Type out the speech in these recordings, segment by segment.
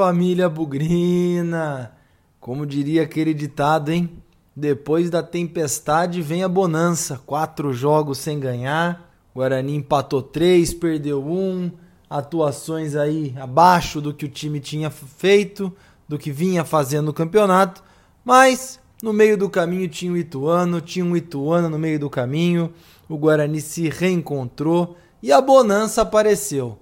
família Bugrina! Como diria aquele ditado, hein? Depois da tempestade vem a bonança. Quatro jogos sem ganhar. Guarani empatou três, perdeu um. Atuações aí abaixo do que o time tinha feito, do que vinha fazendo no campeonato. Mas no meio do caminho tinha o Ituano, tinha um Ituano no meio do caminho. O Guarani se reencontrou e a bonança apareceu.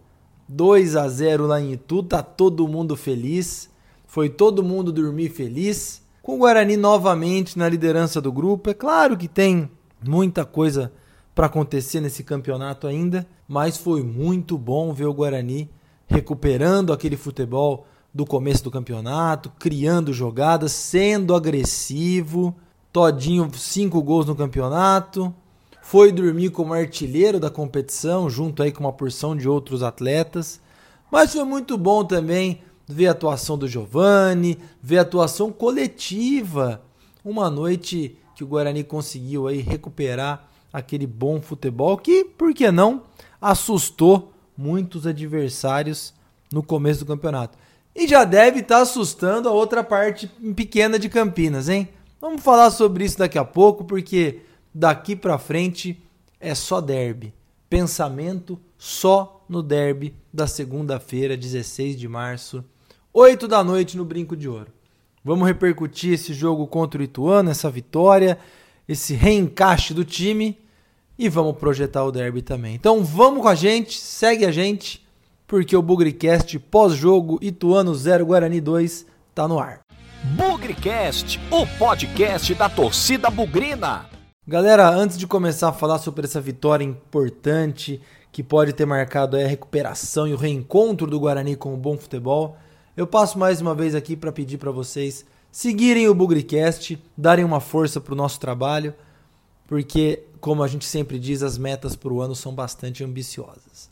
2 a 0 lá em Itu, tá todo mundo feliz. Foi todo mundo dormir feliz. Com o Guarani novamente na liderança do grupo. É claro que tem muita coisa para acontecer nesse campeonato ainda, mas foi muito bom ver o Guarani recuperando aquele futebol do começo do campeonato, criando jogadas, sendo agressivo. Todinho, cinco gols no campeonato foi dormir como artilheiro da competição, junto aí com uma porção de outros atletas. Mas foi muito bom também ver a atuação do Giovani, ver a atuação coletiva. Uma noite que o Guarani conseguiu aí recuperar aquele bom futebol que, por que não, assustou muitos adversários no começo do campeonato. E já deve estar tá assustando a outra parte pequena de Campinas, hein? Vamos falar sobre isso daqui a pouco, porque daqui para frente é só derby. Pensamento só no derby da segunda-feira, 16 de março, 8 da noite no Brinco de Ouro. Vamos repercutir esse jogo contra o Ituano, essa vitória, esse reencaixe do time e vamos projetar o derby também. Então vamos com a gente, segue a gente, porque o Bugricast pós-jogo Ituano 0 Guarani 2 tá no ar. Bugricast, o podcast da torcida bugrina. Galera, antes de começar a falar sobre essa vitória importante que pode ter marcado a recuperação e o reencontro do Guarani com o bom futebol, eu passo mais uma vez aqui para pedir para vocês seguirem o Bugricast, darem uma força para o nosso trabalho, porque, como a gente sempre diz, as metas para o ano são bastante ambiciosas.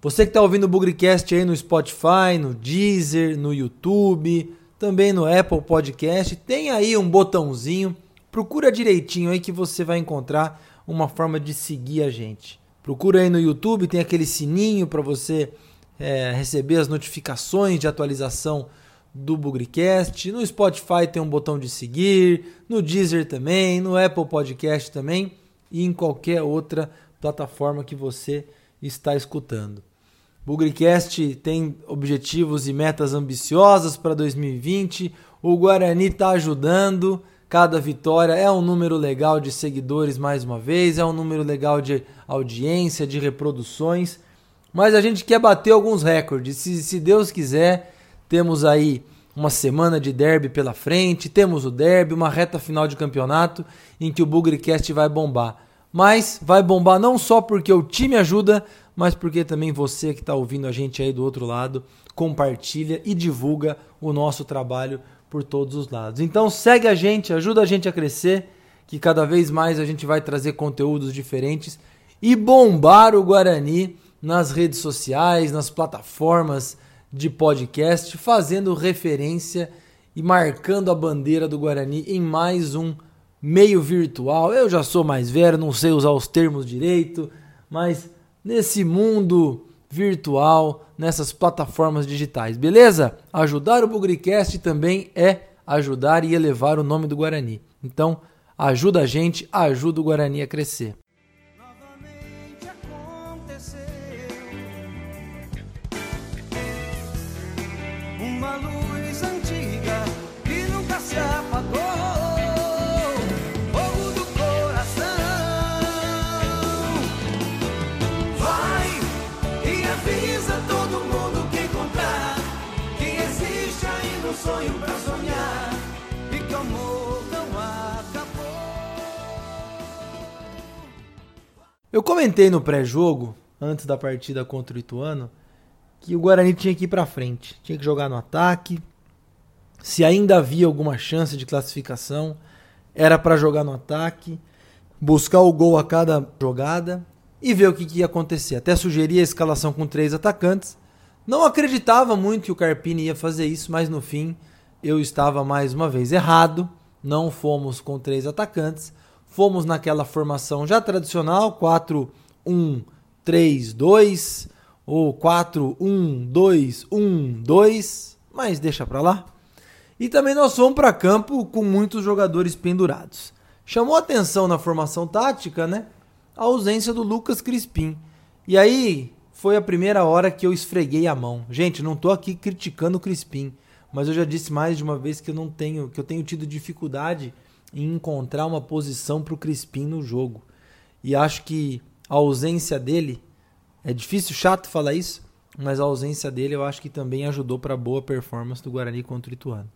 Você que está ouvindo o Bugricast aí no Spotify, no Deezer, no YouTube, também no Apple Podcast, tem aí um botãozinho Procura direitinho aí que você vai encontrar uma forma de seguir a gente. Procura aí no YouTube, tem aquele sininho para você é, receber as notificações de atualização do Bugricast. No Spotify tem um botão de seguir, no Deezer também, no Apple Podcast também e em qualquer outra plataforma que você está escutando. Bugricast tem objetivos e metas ambiciosas para 2020. O Guarani está ajudando. Cada vitória é um número legal de seguidores mais uma vez, é um número legal de audiência, de reproduções. Mas a gente quer bater alguns recordes. Se, se Deus quiser, temos aí uma semana de derby pela frente, temos o derby, uma reta final de campeonato em que o Bugrecast vai bombar. Mas vai bombar não só porque o time ajuda, mas porque também você que está ouvindo a gente aí do outro lado compartilha e divulga o nosso trabalho por todos os lados. Então segue a gente, ajuda a gente a crescer, que cada vez mais a gente vai trazer conteúdos diferentes e bombar o Guarani nas redes sociais, nas plataformas de podcast, fazendo referência e marcando a bandeira do Guarani em mais um meio virtual. Eu já sou mais velho, não sei usar os termos direito, mas nesse mundo virtual nessas plataformas digitais, beleza? Ajudar o Bugricast também é ajudar e elevar o nome do Guarani. Então, ajuda a gente, ajuda o Guarani a crescer. Eu comentei no pré-jogo, antes da partida contra o Ituano, que o Guarani tinha que ir para frente, tinha que jogar no ataque. Se ainda havia alguma chance de classificação, era para jogar no ataque, buscar o gol a cada jogada e ver o que, que ia acontecer. Até sugeri a escalação com três atacantes. Não acreditava muito que o Carpini ia fazer isso, mas no fim eu estava mais uma vez errado. Não fomos com três atacantes Fomos naquela formação já tradicional, 4-1-3-2 ou 4-1-2-1-2, mas deixa pra lá. E também nós fomos para campo com muitos jogadores pendurados. Chamou atenção na formação tática, né? A ausência do Lucas Crispim. E aí foi a primeira hora que eu esfreguei a mão. Gente, não tô aqui criticando o Crispim, mas eu já disse mais de uma vez que eu não tenho, que eu tenho tido dificuldade em encontrar uma posição para o Crispim no jogo. E acho que a ausência dele é difícil, chato falar isso, mas a ausência dele eu acho que também ajudou para a boa performance do Guarani contra o Ituano.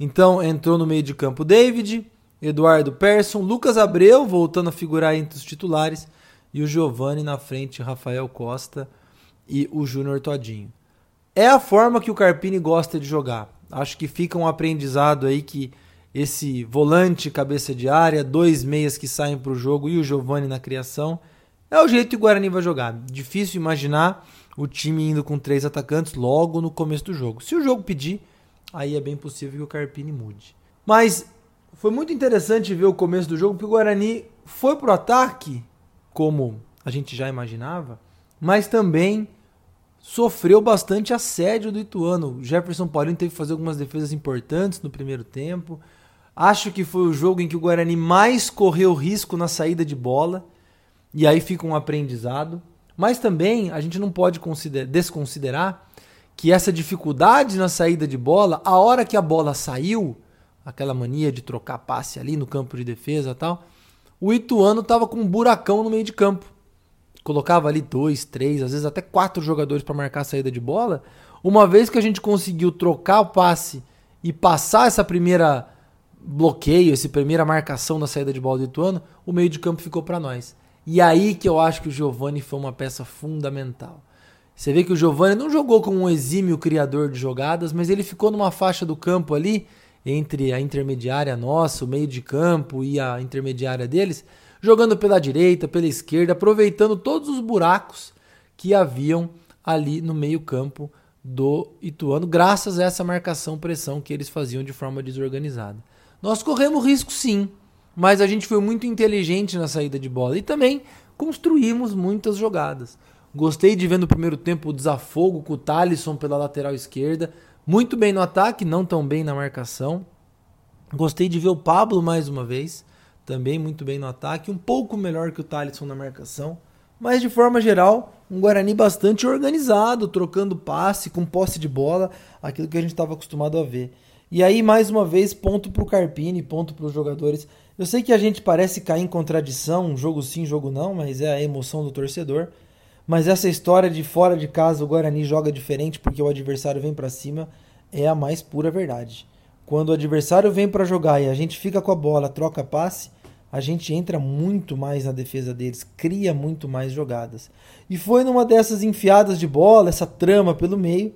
Então entrou no meio de campo David, Eduardo Persson, Lucas Abreu voltando a figurar entre os titulares e o Giovani na frente, Rafael Costa e o Júnior Todinho. É a forma que o Carpini gosta de jogar. Acho que fica um aprendizado aí que esse volante cabeça de área, dois meias que saem para o jogo e o Giovani na criação, é o jeito que o Guarani vai jogar. Difícil imaginar o time indo com três atacantes logo no começo do jogo. Se o jogo pedir, aí é bem possível que o Carpini mude. Mas foi muito interessante ver o começo do jogo, porque o Guarani foi pro ataque, como a gente já imaginava, mas também sofreu bastante assédio do Ituano. O Jefferson Paulinho teve que fazer algumas defesas importantes no primeiro tempo. Acho que foi o jogo em que o Guarani mais correu risco na saída de bola, e aí fica um aprendizado. Mas também a gente não pode desconsiderar que essa dificuldade na saída de bola, a hora que a bola saiu, aquela mania de trocar passe ali no campo de defesa e tal, o Ituano estava com um buracão no meio de campo. Colocava ali dois, três, às vezes até quatro jogadores para marcar a saída de bola. Uma vez que a gente conseguiu trocar o passe e passar essa primeira bloqueio, essa primeira marcação na saída de bola do Ituano, o meio de campo ficou para nós. E aí que eu acho que o Giovani foi uma peça fundamental. Você vê que o Giovani não jogou como um exímio criador de jogadas, mas ele ficou numa faixa do campo ali, entre a intermediária nossa, o meio de campo e a intermediária deles, jogando pela direita, pela esquerda, aproveitando todos os buracos que haviam ali no meio-campo do Ituano, graças a essa marcação-pressão que eles faziam de forma desorganizada. Nós corremos risco sim, mas a gente foi muito inteligente na saída de bola e também construímos muitas jogadas. Gostei de ver no primeiro tempo o desafogo com o Talisson pela lateral esquerda. Muito bem no ataque, não tão bem na marcação. Gostei de ver o Pablo mais uma vez. Também muito bem no ataque. Um pouco melhor que o Talisson na marcação. Mas de forma geral, um Guarani bastante organizado, trocando passe, com posse de bola, aquilo que a gente estava acostumado a ver. E aí, mais uma vez, ponto para o Carpini, ponto para os jogadores. Eu sei que a gente parece cair em contradição, jogo sim, jogo não, mas é a emoção do torcedor. Mas essa história de fora de casa o Guarani joga diferente porque o adversário vem para cima é a mais pura verdade. Quando o adversário vem para jogar e a gente fica com a bola, troca passe, a gente entra muito mais na defesa deles, cria muito mais jogadas. E foi numa dessas enfiadas de bola, essa trama pelo meio,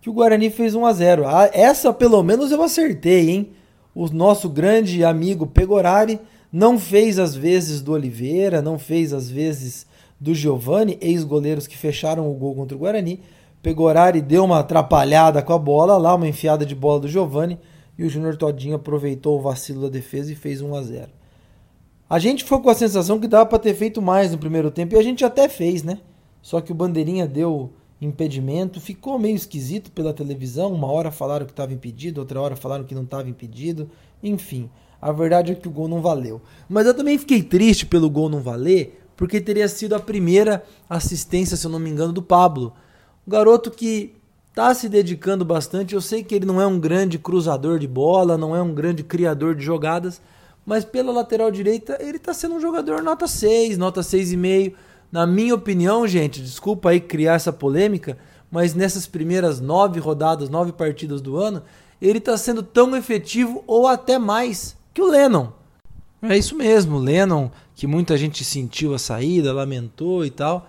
que o Guarani fez 1 a 0. Ah, essa pelo menos eu acertei, hein? O nosso grande amigo Pegorari não fez as vezes do Oliveira, não fez as vezes do Giovani, ex-goleiros que fecharam o gol contra o Guarani. Pegorari deu uma atrapalhada com a bola lá, uma enfiada de bola do Giovani, e o Júnior Todinho aproveitou o vacilo da defesa e fez 1 a 0. A gente ficou com a sensação que dava para ter feito mais no primeiro tempo e a gente até fez, né? Só que o bandeirinha deu impedimento, ficou meio esquisito pela televisão. Uma hora falaram que estava impedido, outra hora falaram que não estava impedido. Enfim, a verdade é que o gol não valeu. Mas eu também fiquei triste pelo gol não valer, porque teria sido a primeira assistência, se eu não me engano, do Pablo. O garoto que está se dedicando bastante. Eu sei que ele não é um grande cruzador de bola, não é um grande criador de jogadas, mas pela lateral direita ele está sendo um jogador nota 6, nota 6,5. Na minha opinião, gente, desculpa aí criar essa polêmica, mas nessas primeiras nove rodadas, nove partidas do ano, ele está sendo tão efetivo ou até mais que o Lennon. É isso mesmo, o Lennon que muita gente sentiu a saída, lamentou e tal.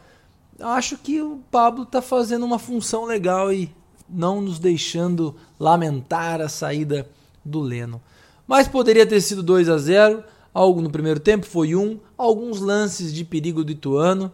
Acho que o Pablo está fazendo uma função legal e não nos deixando lamentar a saída do Leno. Mas poderia ter sido 2 a 0. Algo no primeiro tempo foi um, alguns lances de perigo do Ituano.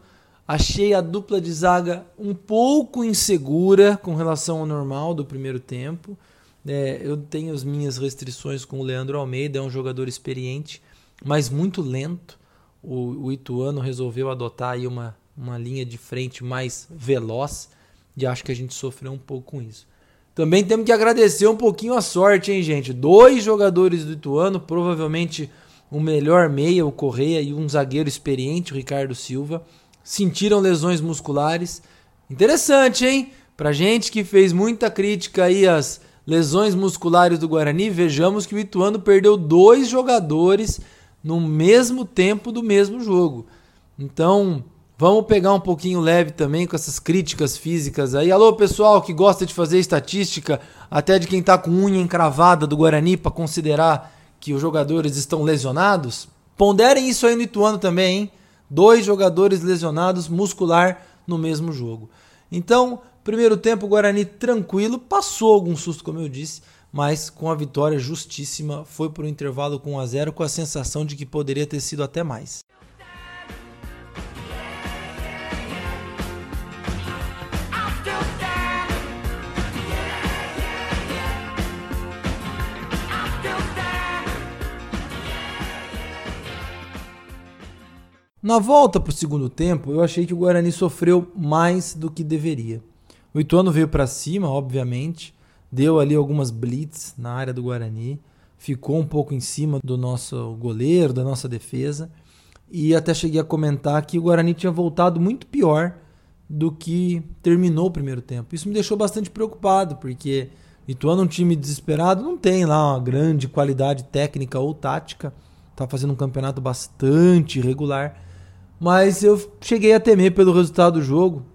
Achei a dupla de zaga um pouco insegura com relação ao normal do primeiro tempo. É, eu tenho as minhas restrições com o Leandro Almeida, é um jogador experiente, mas muito lento o, o Ituano resolveu adotar aí uma, uma linha de frente mais veloz e acho que a gente sofreu um pouco com isso. Também temos que agradecer um pouquinho a sorte, hein, gente? Dois jogadores do Ituano, provavelmente o melhor meia, o Correia, e um zagueiro experiente, o Ricardo Silva, sentiram lesões musculares. Interessante, hein? Pra gente que fez muita crítica aí às lesões musculares do Guarani, vejamos que o Ituano perdeu dois jogadores no mesmo tempo do mesmo jogo. Então, vamos pegar um pouquinho leve também com essas críticas físicas aí. Alô, pessoal que gosta de fazer estatística, até de quem tá com unha encravada do Guarani para considerar que os jogadores estão lesionados. Ponderem isso aí no Ituano também, hein? Dois jogadores lesionados muscular no mesmo jogo. Então, primeiro tempo, o Guarani tranquilo, passou algum susto, como eu disse, mas com a vitória justíssima, foi para o intervalo com 1 a 0 com a sensação de que poderia ter sido até mais. Na volta para o segundo tempo, eu achei que o Guarani sofreu mais do que deveria. O Ituano veio para cima, obviamente, deu ali algumas blitz na área do Guarani, ficou um pouco em cima do nosso goleiro, da nossa defesa, e até cheguei a comentar que o Guarani tinha voltado muito pior do que terminou o primeiro tempo. Isso me deixou bastante preocupado, porque Ituano é um time desesperado, não tem lá uma grande qualidade técnica ou tática, está fazendo um campeonato bastante irregular mas eu cheguei a temer pelo resultado do jogo,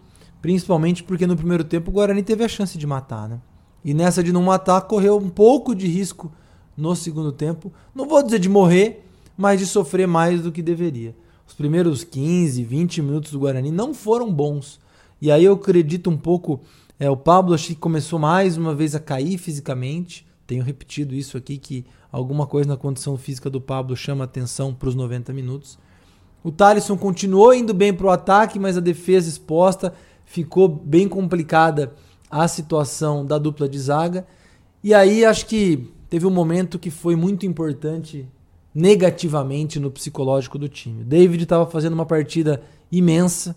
principalmente porque no primeiro tempo o Guarani teve a chance de matar, né? E nessa de não matar, correu um pouco de risco no segundo tempo. Não vou dizer de morrer, mas de sofrer mais do que deveria. Os primeiros 15, 20 minutos do Guarani não foram bons. E aí eu acredito um pouco. É, o Pablo acho que começou mais uma vez a cair fisicamente. Tenho repetido isso aqui, que alguma coisa na condição física do Pablo chama atenção para os 90 minutos. O Thalisson continuou indo bem para o ataque, mas a defesa exposta ficou bem complicada a situação da dupla de zaga. E aí acho que teve um momento que foi muito importante negativamente no psicológico do time. O David estava fazendo uma partida imensa,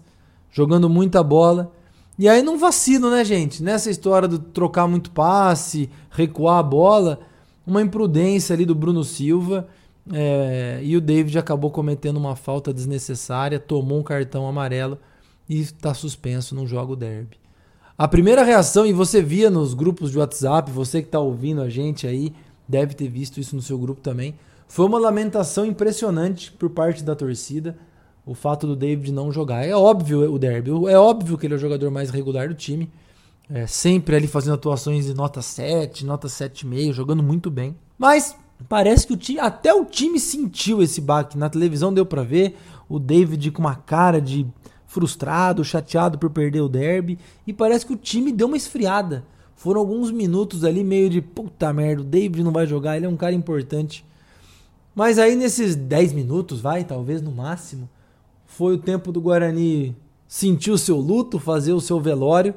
jogando muita bola. E aí não vacilo, né, gente? Nessa história de trocar muito passe, recuar a bola, uma imprudência ali do Bruno Silva é, e o David acabou cometendo uma falta desnecessária, tomou um cartão amarelo e está suspenso no jogo derby. A primeira reação, e você via nos grupos de WhatsApp, você que está ouvindo a gente aí, deve ter visto isso no seu grupo também, foi uma lamentação impressionante por parte da torcida o fato do David não jogar. É óbvio o derby, é óbvio que ele é o jogador mais regular do time, é, sempre ali fazendo atuações de nota 7, nota 7,5, jogando muito bem. Mas Parece que o time, até o time sentiu esse baque. Na televisão deu para ver o David com uma cara de frustrado, chateado por perder o derby. E parece que o time deu uma esfriada. Foram alguns minutos ali meio de puta merda, o David não vai jogar, ele é um cara importante. Mas aí nesses 10 minutos, vai, talvez no máximo, foi o tempo do Guarani sentir o seu luto, fazer o seu velório.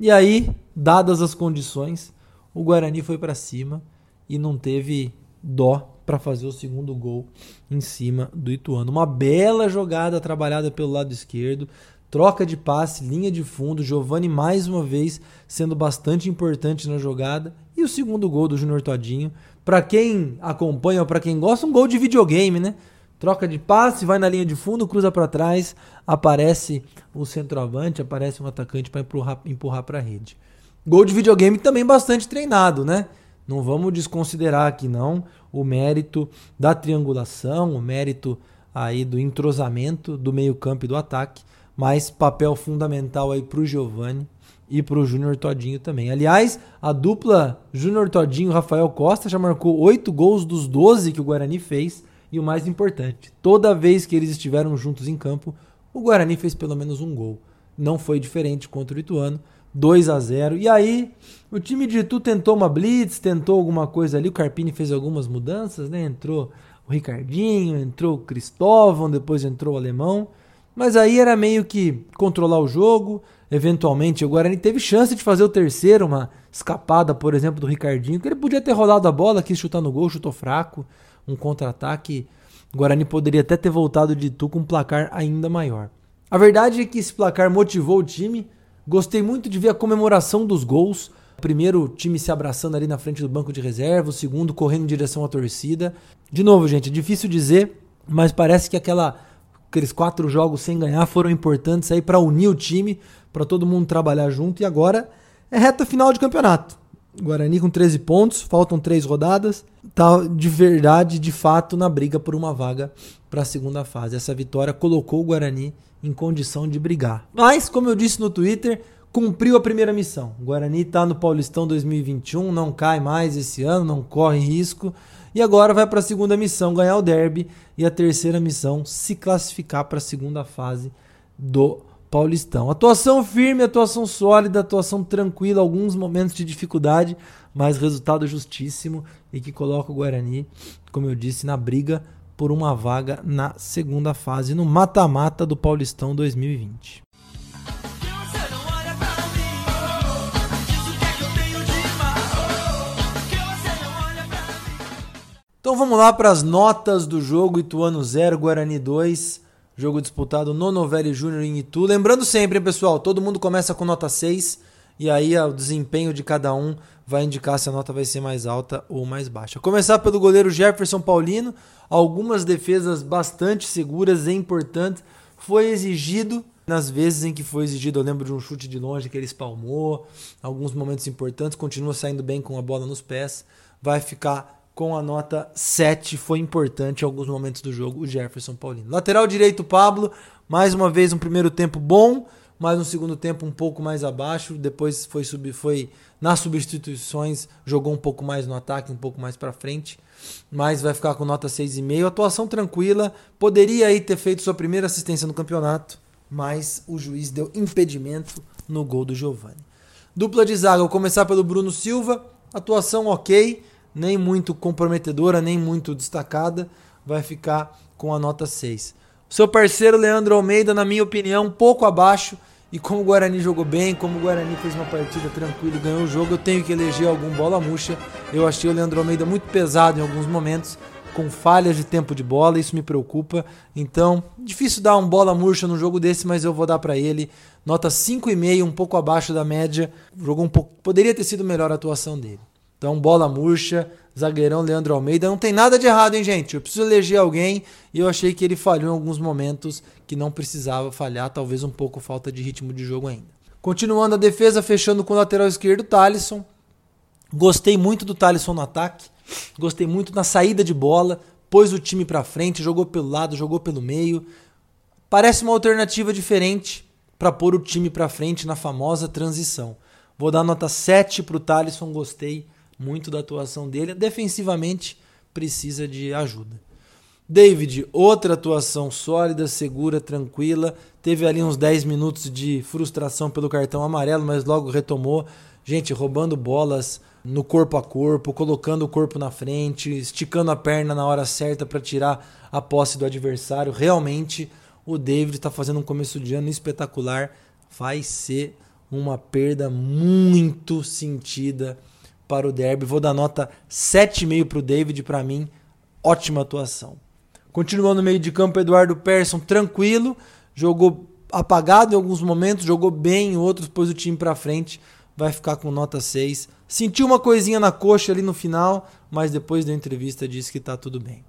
E aí, dadas as condições, o Guarani foi para cima e não teve dó para fazer o segundo gol em cima do Ituano. Uma bela jogada trabalhada pelo lado esquerdo, troca de passe, linha de fundo, Giovani mais uma vez sendo bastante importante na jogada e o segundo gol do Júnior Todinho. Para quem acompanha ou para quem gosta, um gol de videogame, né? Troca de passe, vai na linha de fundo, cruza para trás, aparece o centroavante, aparece um atacante para empurrar, para a rede. Gol de videogame também bastante treinado, né? Não vamos desconsiderar aqui não o mérito da triangulação, o mérito aí do entrosamento do meio-campo e do ataque, mas papel fundamental aí para o Giovani e para o Júnior Todinho também. Aliás, a dupla Júnior Todinho Rafael Costa já marcou oito gols dos 12 que o Guarani fez e o mais importante, toda vez que eles estiveram juntos em campo, o Guarani fez pelo menos um gol. Não foi diferente contra o Ituano. 2 a 0 E aí, o time de Itu tentou uma blitz, tentou alguma coisa ali. O Carpini fez algumas mudanças, né? Entrou o Ricardinho, entrou o Cristóvão, depois entrou o Alemão. Mas aí era meio que controlar o jogo. Eventualmente, o Guarani teve chance de fazer o terceiro, uma escapada, por exemplo, do Ricardinho, que ele podia ter rolado a bola, quis chutar no gol, chutou fraco, um contra-ataque. O Guarani poderia até ter voltado de Itu com um placar ainda maior. A verdade é que esse placar motivou o time Gostei muito de ver a comemoração dos gols. primeiro time se abraçando ali na frente do banco de reserva, o segundo correndo em direção à torcida. De novo, gente, é difícil dizer, mas parece que aquela, aqueles quatro jogos sem ganhar foram importantes aí para unir o time, para todo mundo trabalhar junto. E agora é reta final de campeonato. Guarani com 13 pontos, faltam três rodadas, tá de verdade, de fato, na briga por uma vaga para a segunda fase. Essa vitória colocou o Guarani em condição de brigar. Mas, como eu disse no Twitter, cumpriu a primeira missão. O Guarani está no Paulistão 2021, não cai mais esse ano, não corre risco. E agora vai para a segunda missão, ganhar o derby. E a terceira missão, se classificar para a segunda fase do Paulistão. Atuação firme, atuação sólida, atuação tranquila, alguns momentos de dificuldade, mas resultado justíssimo e que coloca o Guarani, como eu disse, na briga por uma vaga na segunda fase, no mata-mata do Paulistão 2020. Então vamos lá para as notas do jogo Ituano 0, Guarani 2. Jogo disputado no Novelli Júnior em Itu. Lembrando sempre, pessoal, todo mundo começa com nota 6 e aí o desempenho de cada um vai indicar se a nota vai ser mais alta ou mais baixa. Começar pelo goleiro Jefferson Paulino, algumas defesas bastante seguras e importantes. Foi exigido nas vezes em que foi exigido, eu lembro de um chute de longe que ele espalmou, alguns momentos importantes, continua saindo bem com a bola nos pés, vai ficar com a nota 7. Foi importante em alguns momentos do jogo o Jefferson Paulino. Lateral direito, Pablo. Mais uma vez um primeiro tempo bom, mas um segundo tempo um pouco mais abaixo. Depois foi, sub, foi nas substituições, jogou um pouco mais no ataque, um pouco mais para frente. Mas vai ficar com nota 6,5. Atuação tranquila. Poderia aí ter feito sua primeira assistência no campeonato, mas o juiz deu impedimento no gol do Giovani. Dupla de zaga, vou começar pelo Bruno Silva. Atuação ok nem muito comprometedora, nem muito destacada, vai ficar com a nota 6. O seu parceiro Leandro Almeida, na minha opinião, um pouco abaixo. E como o Guarani jogou bem, como o Guarani fez uma partida tranquila e ganhou o jogo, eu tenho que eleger algum bola murcha. Eu achei o Leandro Almeida muito pesado em alguns momentos, com falhas de tempo de bola, isso me preocupa. Então, difícil dar um bola murcha num jogo desse, mas eu vou dar para ele nota 5,5, um pouco abaixo da média. Jogou um pouco, poderia ter sido melhor a atuação dele. Então, bola murcha, zagueirão Leandro Almeida. Não tem nada de errado, hein, gente? Eu preciso eleger alguém e eu achei que ele falhou em alguns momentos que não precisava falhar, talvez um pouco falta de ritmo de jogo ainda. Continuando a defesa, fechando com o lateral esquerdo, Thalisson. Gostei muito do Thalisson no ataque, gostei muito na saída de bola, pôs o time para frente, jogou pelo lado, jogou pelo meio. Parece uma alternativa diferente para pôr o time para frente na famosa transição. Vou dar nota 7 para o Thalisson, gostei muito da atuação dele. Defensivamente, precisa de ajuda. David, outra atuação sólida, segura, tranquila. Teve ali uns 10 minutos de frustração pelo cartão amarelo, mas logo retomou. Gente, roubando bolas no corpo a corpo, colocando o corpo na frente, esticando a perna na hora certa para tirar a posse do adversário. Realmente, o David está fazendo um começo de ano espetacular. Vai ser uma perda muito sentida para o derby. Vou dar nota 7,5 para o David, para mim, ótima atuação. Continuando no meio de campo, Eduardo Persson, tranquilo, jogou apagado em alguns momentos, jogou bem em outros, pôs o time para frente, vai ficar com nota 6. Sentiu uma coisinha na coxa ali no final, mas depois da entrevista disse que está tudo bem.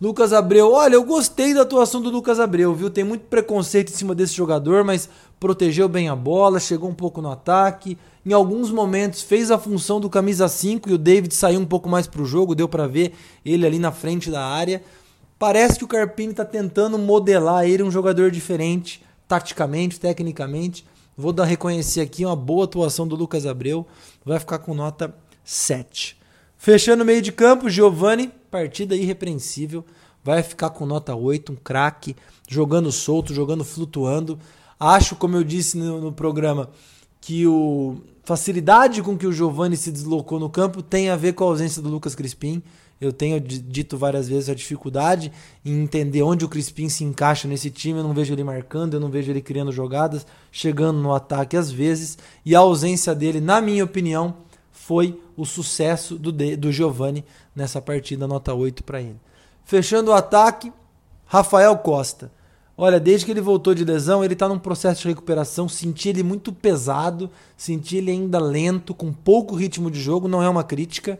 Lucas Abreu, olha, eu gostei da atuação do Lucas Abreu, viu? Tem muito preconceito em cima desse jogador, mas protegeu bem a bola, chegou um pouco no ataque. Em alguns momentos fez a função do camisa 5 e o David saiu um pouco mais para o jogo, deu para ver ele ali na frente da área. Parece que o Carpini está tentando modelar ele um jogador diferente, taticamente, tecnicamente. Vou dar reconhecer aqui uma boa atuação do Lucas Abreu, vai ficar com nota 7. Fechando o meio de campo, Giovani, partida irrepreensível, vai ficar com nota 8, um craque, jogando solto, jogando flutuando. Acho, como eu disse no, no programa, que o facilidade com que o Giovani se deslocou no campo tem a ver com a ausência do Lucas Crispim. Eu tenho dito várias vezes a dificuldade em entender onde o Crispim se encaixa nesse time. Eu não vejo ele marcando, eu não vejo ele criando jogadas, chegando no ataque às vezes. E a ausência dele, na minha opinião, foi o sucesso do, do Giovani nessa partida, nota 8 para ele. Fechando o ataque, Rafael Costa. Olha, desde que ele voltou de lesão, ele está num processo de recuperação. Senti ele muito pesado, senti ele ainda lento, com pouco ritmo de jogo. Não é uma crítica,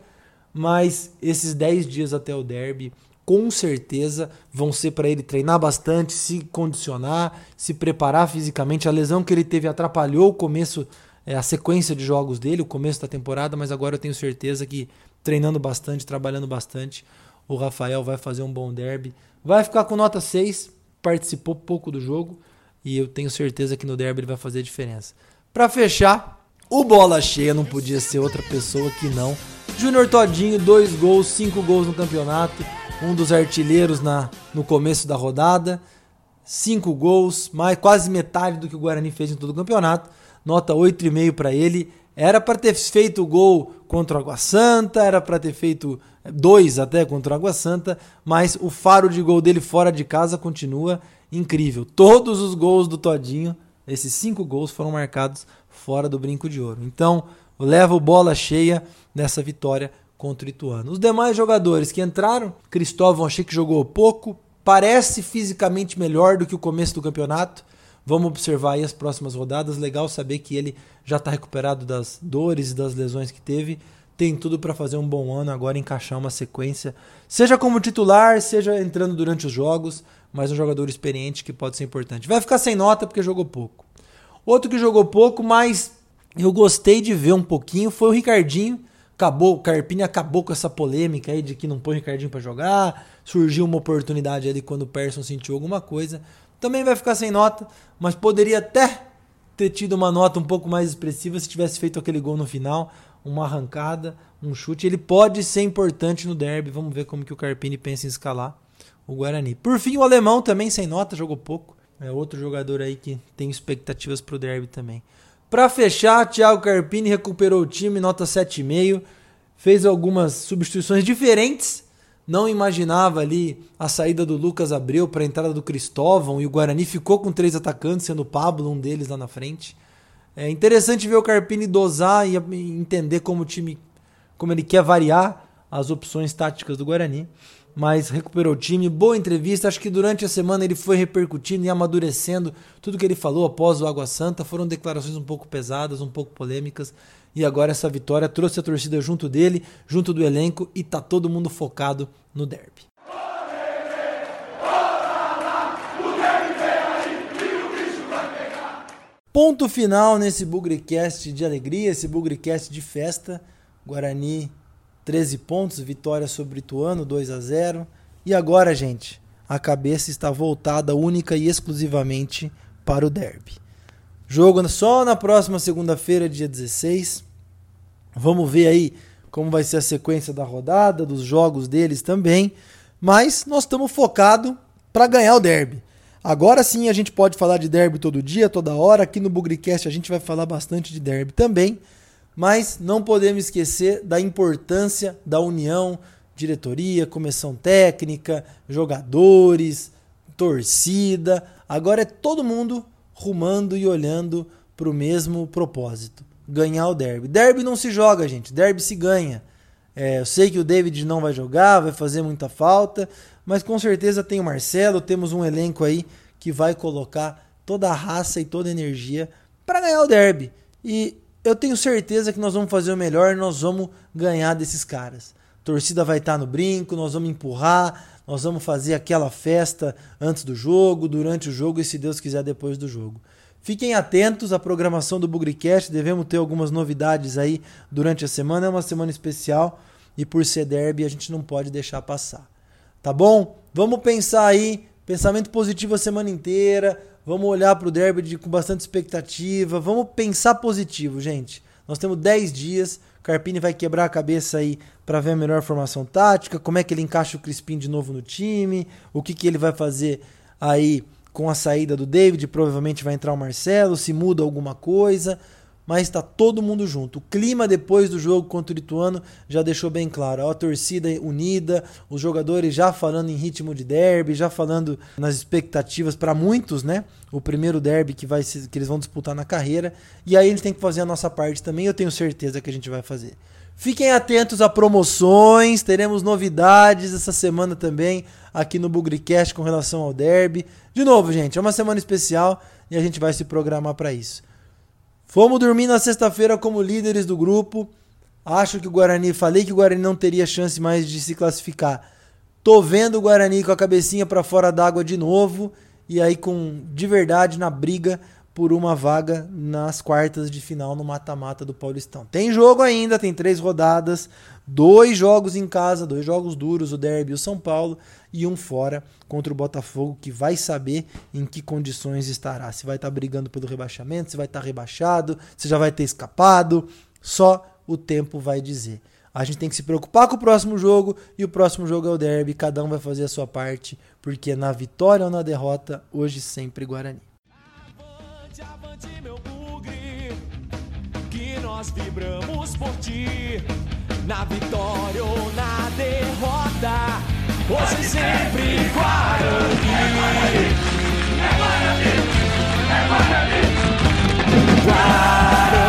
mas esses 10 dias até o derby, com certeza vão ser para ele treinar bastante, se condicionar, se preparar fisicamente. A lesão que ele teve atrapalhou o começo, é, a sequência de jogos dele, o começo da temporada, mas agora eu tenho certeza que treinando bastante, trabalhando bastante, o Rafael vai fazer um bom derby. Vai ficar com nota 6 participou pouco do jogo e eu tenho certeza que no derby ele vai fazer a diferença. Para fechar, o bola cheia não podia ser outra pessoa que não. Júnior Todinho, dois gols, cinco gols no campeonato, um dos artilheiros na, no começo da rodada, cinco gols, mais quase metade do que o Guarani fez em todo o campeonato. Nota 8,5 para ele. Era para ter feito o gol contra o Água Santa, era para ter feito dois até contra o Água Santa, mas o faro de gol dele fora de casa continua incrível. Todos os gols do Todinho, esses cinco gols, foram marcados fora do brinco de ouro. Então, leva o bola cheia nessa vitória contra o Ituano. Os demais jogadores que entraram, Cristóvão achei que jogou pouco, parece fisicamente melhor do que o começo do campeonato. Vamos observar aí as próximas rodadas. Legal saber que ele já está recuperado das dores e das lesões que teve. Tem tudo para fazer um bom ano agora, encaixar uma sequência, seja como titular, seja entrando durante os jogos, mas um jogador experiente que pode ser importante. Vai ficar sem nota porque jogou pouco. Outro que jogou pouco, mas eu gostei de ver um pouquinho, foi o Ricardinho. Acabou, o Carpini acabou com essa polêmica aí de que não põe o Ricardinho para jogar. Surgiu uma oportunidade ali quando o Persson sentiu alguma coisa também vai ficar sem nota, mas poderia até ter tido uma nota um pouco mais expressiva se tivesse feito aquele gol no final, uma arrancada, um chute. Ele pode ser importante no derby. Vamos ver como que o Carpini pensa em escalar o Guarani. Por fim, o alemão também sem nota, jogou pouco. É outro jogador aí que tem expectativas para o derby também. Para fechar, Thiago Carpini recuperou o time, nota 7,5. Fez algumas substituições diferentes não imaginava ali a saída do Lucas Abreu para a entrada do Cristóvão e o Guarani ficou com três atacantes, sendo o Pablo um deles lá na frente. É interessante ver o Carpini dosar e entender como o time, como ele quer variar as opções táticas do Guarani. Mas recuperou o time, boa entrevista. Acho que durante a semana ele foi repercutindo e amadurecendo tudo que ele falou após o Água Santa. Foram declarações um pouco pesadas, um pouco polêmicas, e agora essa vitória trouxe a torcida junto dele, junto do elenco e tá todo mundo focado no derby. Ponto final nesse Bugrecast de alegria, esse Bugrecast de festa. Guarani 13 pontos, vitória sobre Ituano 2 a 0. E agora, gente, a cabeça está voltada única e exclusivamente para o derby. Jogo só na próxima segunda-feira, dia 16. Vamos ver aí como vai ser a sequência da rodada, dos jogos deles também. Mas nós estamos focados para ganhar o derby. Agora sim a gente pode falar de derby todo dia, toda hora. Aqui no Bugricast a gente vai falar bastante de derby também. Mas não podemos esquecer da importância da união, diretoria, comissão técnica, jogadores, torcida. Agora é todo mundo rumando e olhando para o mesmo propósito: ganhar o derby. Derby não se joga, gente, derby se ganha. É, eu sei que o David não vai jogar, vai fazer muita falta, mas com certeza tem o Marcelo, temos um elenco aí que vai colocar toda a raça e toda a energia para ganhar o derby. E eu tenho certeza que nós vamos fazer o melhor, nós vamos ganhar desses caras. Torcida vai estar no brinco, nós vamos empurrar, nós vamos fazer aquela festa antes do jogo, durante o jogo e, se Deus quiser, depois do jogo. Fiquem atentos à programação do Bugricast, devemos ter algumas novidades aí durante a semana. É uma semana especial e por ser derby a gente não pode deixar passar. Tá bom? Vamos pensar aí, pensamento positivo a semana inteira. Vamos olhar para o derby de, com bastante expectativa. Vamos pensar positivo, gente. Nós temos 10 dias. Carpini vai quebrar a cabeça aí para ver a melhor formação tática, como é que ele encaixa o Crispim de novo no time, o que, que ele vai fazer aí com a saída do David, provavelmente vai entrar o Marcelo, se muda alguma coisa mas está todo mundo junto. O clima depois do jogo contra o Lituano já deixou bem claro. A torcida unida, os jogadores já falando em ritmo de derby, já falando nas expectativas para muitos, né? O primeiro derby que, vai que eles vão disputar na carreira. E aí eles têm que fazer a nossa parte também. Eu tenho certeza que a gente vai fazer. Fiquem atentos a promoções, teremos novidades essa semana também aqui no Bugricast com relação ao derby. De novo, gente, é uma semana especial e a gente vai se programar para isso. Fomos dormir na sexta-feira como líderes do grupo. Acho que o Guarani, falei que o Guarani não teria chance mais de se classificar. Tô vendo o Guarani com a cabecinha para fora d'água de novo e aí com de verdade na briga por uma vaga nas quartas de final no mata-mata do Paulistão. Tem jogo ainda, tem três rodadas, dois jogos em casa, dois jogos duros, o Derby e o São Paulo, e um fora contra o Botafogo, que vai saber em que condições estará. Se vai estar brigando pelo rebaixamento, se vai estar rebaixado, se já vai ter escapado, só o tempo vai dizer. A gente tem que se preocupar com o próximo jogo e o próximo jogo é o derby. Cada um vai fazer a sua parte, porque na vitória ou na derrota, hoje sempre Guarani. Avante, meu bugre, que nós vibramos por ti, na vitória ou na derrota, hoje sempre Guarani. É Guarani, é Guarani, é Guarani. Guarani.